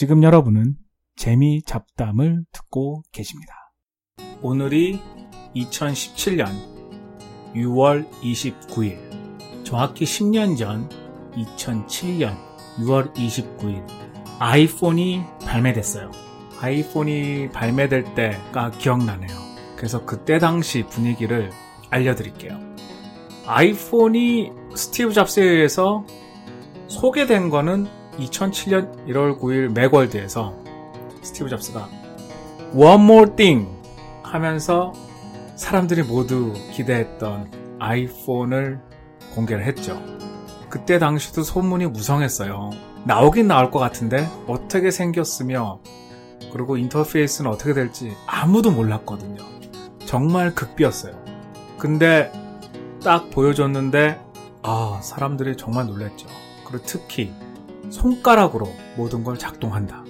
지금 여러분은 재미 잡담을 듣고 계십니다. 오늘이 2017년 6월 29일, 정확히 10년 전 2007년 6월 29일, 아이폰이 발매됐어요. 아이폰이 발매될 때가 기억나네요. 그래서 그때 당시 분위기를 알려드릴게요. 아이폰이 스티브 잡스에 의해서 소개된 거는 2007년 1월 9일 맥월드에서 스티브 잡스가 One More Thing 하면서 사람들이 모두 기대했던 아이폰을 공개를 했죠. 그때 당시도 소문이 무성했어요. 나오긴 나올 것 같은데 어떻게 생겼으며 그리고 인터페이스는 어떻게 될지 아무도 몰랐거든요. 정말 극비였어요. 근데 딱 보여줬는데 아 사람들이 정말 놀랐죠. 그리고 특히 손가락으로 모든 걸 작동한다.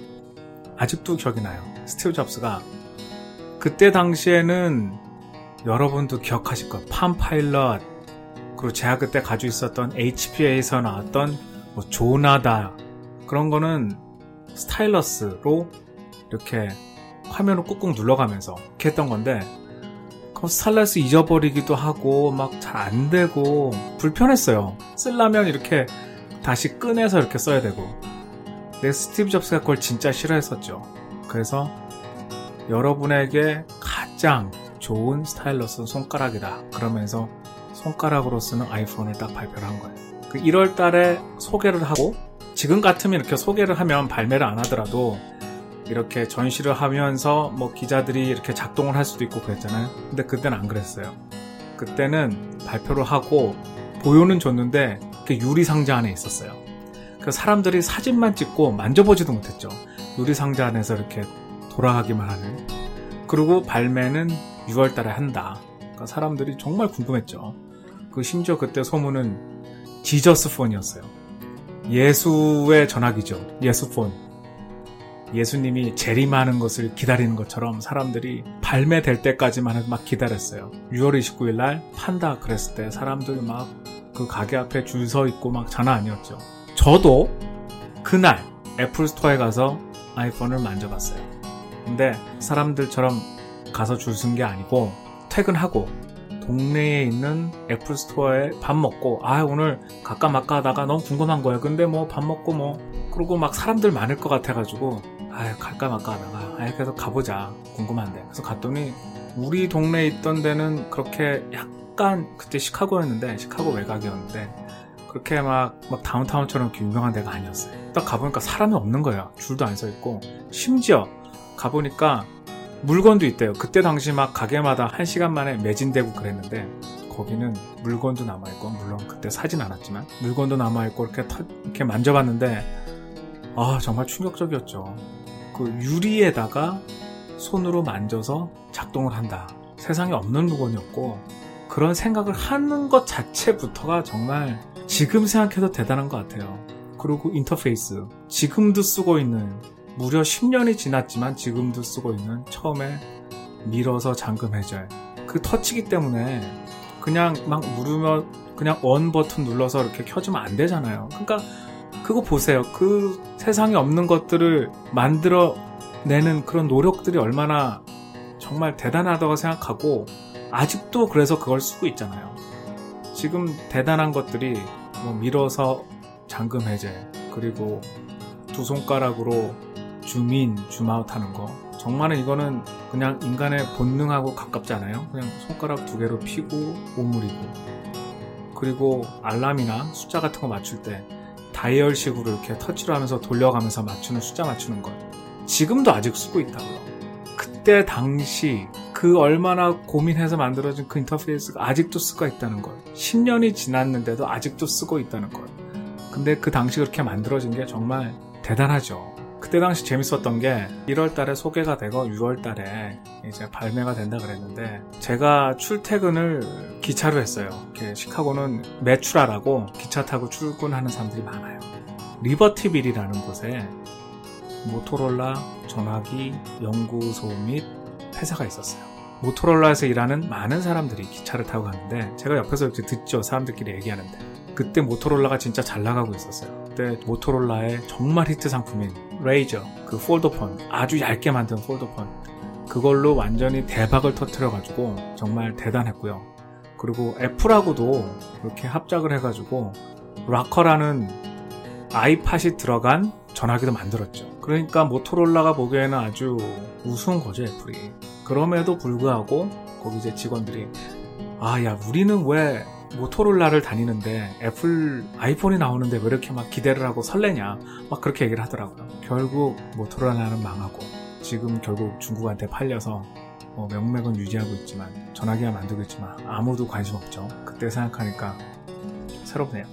아직도 기억이 나요. 스티브 잡스가 그때 당시에는 여러분도 기억하실 거예요. 팜 파일럿 그리고 제가 그때 가지고 있었던 HPA에서 나왔던 뭐 조나다 그런 거는 스타일러스로 이렇게 화면을 꾹꾹 눌러가면서 이렇게 했던 건데 그럼 스타일러스 잊어버리기도 하고 막 잘 안 되고 불편했어요. 쓰려면 이렇게 다시 꺼내서 이렇게 써야 되고 내 스티브 잡스가 그걸 진짜 싫어했었죠. 그래서 여러분에게 가장 좋은 스타일러스 손가락이다. 그러면서 손가락으로 쓰는 아이폰을 딱 발표를 한 거예요. 그 1월 달에 소개를 하고 지금 같으면 이렇게 소개를 하면 발매를 안 하더라도 이렇게 전시를 하면서 뭐 기자들이 이렇게 작동을 할 수도 있고 그랬잖아요. 근데 그때는 안 그랬어요. 그때는 발표를 하고 보여는 줬는데 그 유리 상자 안에 있었어요. 그 사람들이 사진만 찍고 만져보지도 못했죠. 유리 상자 안에서 이렇게 돌아가기만 하는. 그리고 발매는 6월 달에 한다. 그러니까 사람들이 정말 궁금했죠. 그 심지어 그때 소문은 지저스 폰이었어요. 예수의 전화기죠. 예수 폰. 예수님이 재림하는 것을 기다리는 것처럼 사람들이 발매될 때까지만 막 기다렸어요. 6월 29일 날 판다 그랬을 때 사람들이 막 그 가게 앞에 줄 서 있고 막 장난 아니었죠. 저도 그날 애플 스토어에 가서 아이폰을 만져봤어요. 근데 사람들처럼 가서 줄 선 게 아니고 퇴근하고 동네에 있는 애플 스토어에 밥 먹고 아 오늘 가까 마까 하다가 너무 궁금한 거예요. 근데 뭐 밥 먹고 뭐 그러고 막 사람들 많을 것 같아가지고 아 갈까 말까 하다가 아 그래서 가보자 궁금한데 그래서 갔더니 우리 동네에 있던 데는 그렇게 약 간 그때 시카고였는데 시카고 외곽이었는데 그렇게 막, 막 다운타운처럼 유명한 데가 아니었어요. 딱 가보니까 사람이 없는 거예요. 줄도 안 서 있고 심지어 가보니까 물건도 있대요. 그때 당시 막 가게마다 한 시간 만에 매진되고 그랬는데 거기는 물건도 남아있고 물론 그때 사진 않았지만 물건도 남아있고 이렇게 터, 이렇게 만져봤는데 아 정말 충격적이었죠. 그 유리에다가 손으로 만져서 작동을 한다. 세상에 없는 물건이었고 그런 생각을 하는 것 자체부터가 정말 지금 생각해도 대단한 것 같아요. 그리고 인터페이스 지금도 쓰고 있는 무려 10년이 지났지만 지금도 쓰고 있는 처음에 밀어서 잠금 해제 그 터치기 때문에 그냥 막 누르면 그냥 원 버튼 눌러서 이렇게 켜주면 안 되잖아요. 그러니까 그거 보세요. 그 세상에 없는 것들을 만들어 내는 그런 노력들이 얼마나 정말 대단하다고 생각하고 아직도 그래서 그걸 쓰고 있잖아요. 지금 대단한 것들이 뭐 밀어서 잠금 해제 그리고 두 손가락으로 줌인, 줌아웃 하는 거. 정말은 이거는 그냥 인간의 본능하고 가깝잖아요. 그냥 손가락 두 개로 피고 오므리고. 그리고 알람이나 숫자 같은 거 맞출 때 다이얼식으로 이렇게 터치를 하면서 돌려가면서 맞추는 숫자 맞추는 것. 지금도 아직 쓰고 있다고요. 그때 당시 그 얼마나 고민해서 만들어진 그 인터페이스가 아직도 쓰고 있다는 것. 10년이 지났는데도 아직도 쓰고 있다는 것. 근데 그 당시 그렇게 만들어진 게 정말 대단하죠. 그때 당시 재밌었던 게 1월 달에 소개가 되고 6월 달에 이제 발매가 된다 그랬는데 제가 출퇴근을 기차로 했어요. 시카고는 메트라라고 기차 타고 출근하는 사람들이 많아요. 리버티빌이라는 곳에 모토롤라 전화기 연구소 및 회사가 있었어요. 모토롤라에서 일하는 많은 사람들이 기차를 타고 가는데 제가 옆에서 이렇게 듣죠. 사람들끼리 얘기하는데. 그때 모토롤라가 진짜 잘 나가고 있었어요. 그때 모토롤라의 정말 히트 상품인 레이저 그 폴더폰 아주 얇게 만든 폴더폰 그걸로 완전히 대박을 터트려가지고 정말 대단했고요. 그리고 애플하고도 그렇게 합작을 해가지고 락커라는 아이팟이 들어간 전화기도 만들었죠. 그러니까 모토롤라가 보기에는 아주 우스운 거죠, 애플이. 그럼에도 불구하고 거기 이제 직원들이 아, 야, 우리는 왜 모토롤라를 다니는데 애플 아이폰이 나오는데 왜 이렇게 막 기대를 하고 설레냐 막 그렇게 얘기를 하더라고요. 결국 모토롤라는 망하고 지금 결국 중국한테 팔려서 뭐 명맥은 유지하고 있지만 전화기가 만들고 있지만 아무도 관심 없죠. 그때 생각하니까 새롭네요.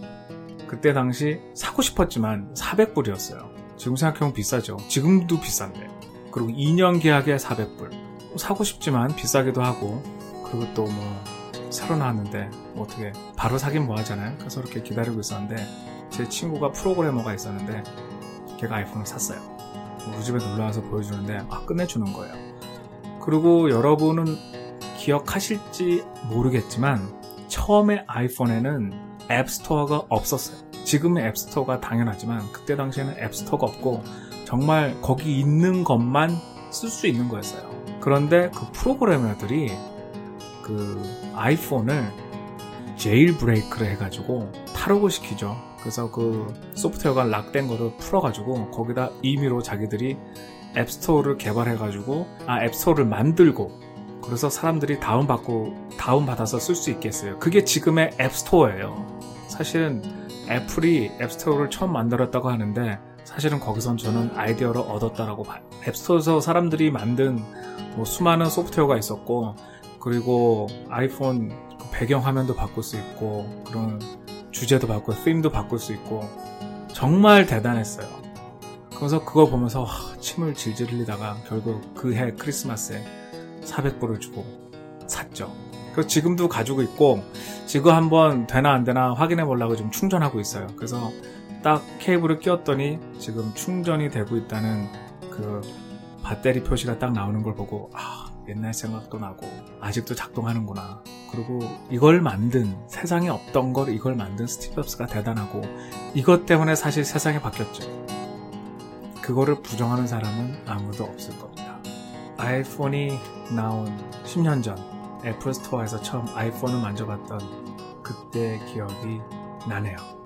그때 당시 사고 싶었지만 400불이었어요. 지금 생각해보면 비싸죠. 지금도 비싼데. 그리고 2년 계약에 400불. 사고 싶지만 비싸기도 하고 그리고 또 뭐 새로 나왔는데 뭐 어떻게 바로 사긴 뭐 하잖아요. 그래서 이렇게 기다리고 있었는데 제 친구가 프로그래머가 있었는데 걔가 아이폰을 샀어요. 우리 집에 놀러 와서 보여주는데 아 끝내주는 거예요. 그리고 여러분은 기억하실지 모르겠지만 처음에 아이폰에는 앱스토어가 없었어요. 지금의 앱스토어가 당연하지만 그때 당시에는 앱스토어가 없고 정말 거기 있는 것만 쓸 수 있는 거였어요. 그런데 그 프로그래머들이 그 아이폰을 제일 브레이크를 해가지고 탈옥을 시키죠. 그래서 그 소프트웨어가 락된 거를 풀어가지고 거기다 임의로 자기들이 앱스토어를 개발해가지고 아 앱스토어를 만들고 그래서 사람들이 다운받고 다운받아서 쓸 수 있겠어요. 그게 지금의 앱스토어예요. 사실은 애플이 앱스토어를 처음 만들었다고 하는데 사실은 거기선 저는 아이디어를 얻었다라고 봐요. 앱스토어에서 사람들이 만든 뭐 수많은 소프트웨어가 있었고 그리고 아이폰 그 배경 화면도 바꿀 수 있고 그런 주제도 바꾸고 팀도 바꿀 수 있고 정말 대단했어요. 그래서 그걸 보면서 침을 질질 흘리다가 결국 그 해 크리스마스에 400불을 주고 샀죠. 그래서 지금도 가지고 있고 지금 한번 되나 안 되나 확인해 보려고 지금 충전하고 있어요. 그래서 딱 케이블을 끼웠더니 지금 충전이 되고 있다는 그 배터리 표시가 딱 나오는 걸 보고 아 옛날 생각도 나고 아직도 작동하는구나. 그리고 이걸 만든 세상에 없던 걸 이걸 만든 스티브 잡스가 대단하고 이것 때문에 사실 세상이 바뀌었죠. 그거를 부정하는 사람은 아무도 없을 겁니다. 아이폰이 나온 10년 전 애플 스토어에서 처음 아이폰을 만져봤던 그때 기억이 나네요.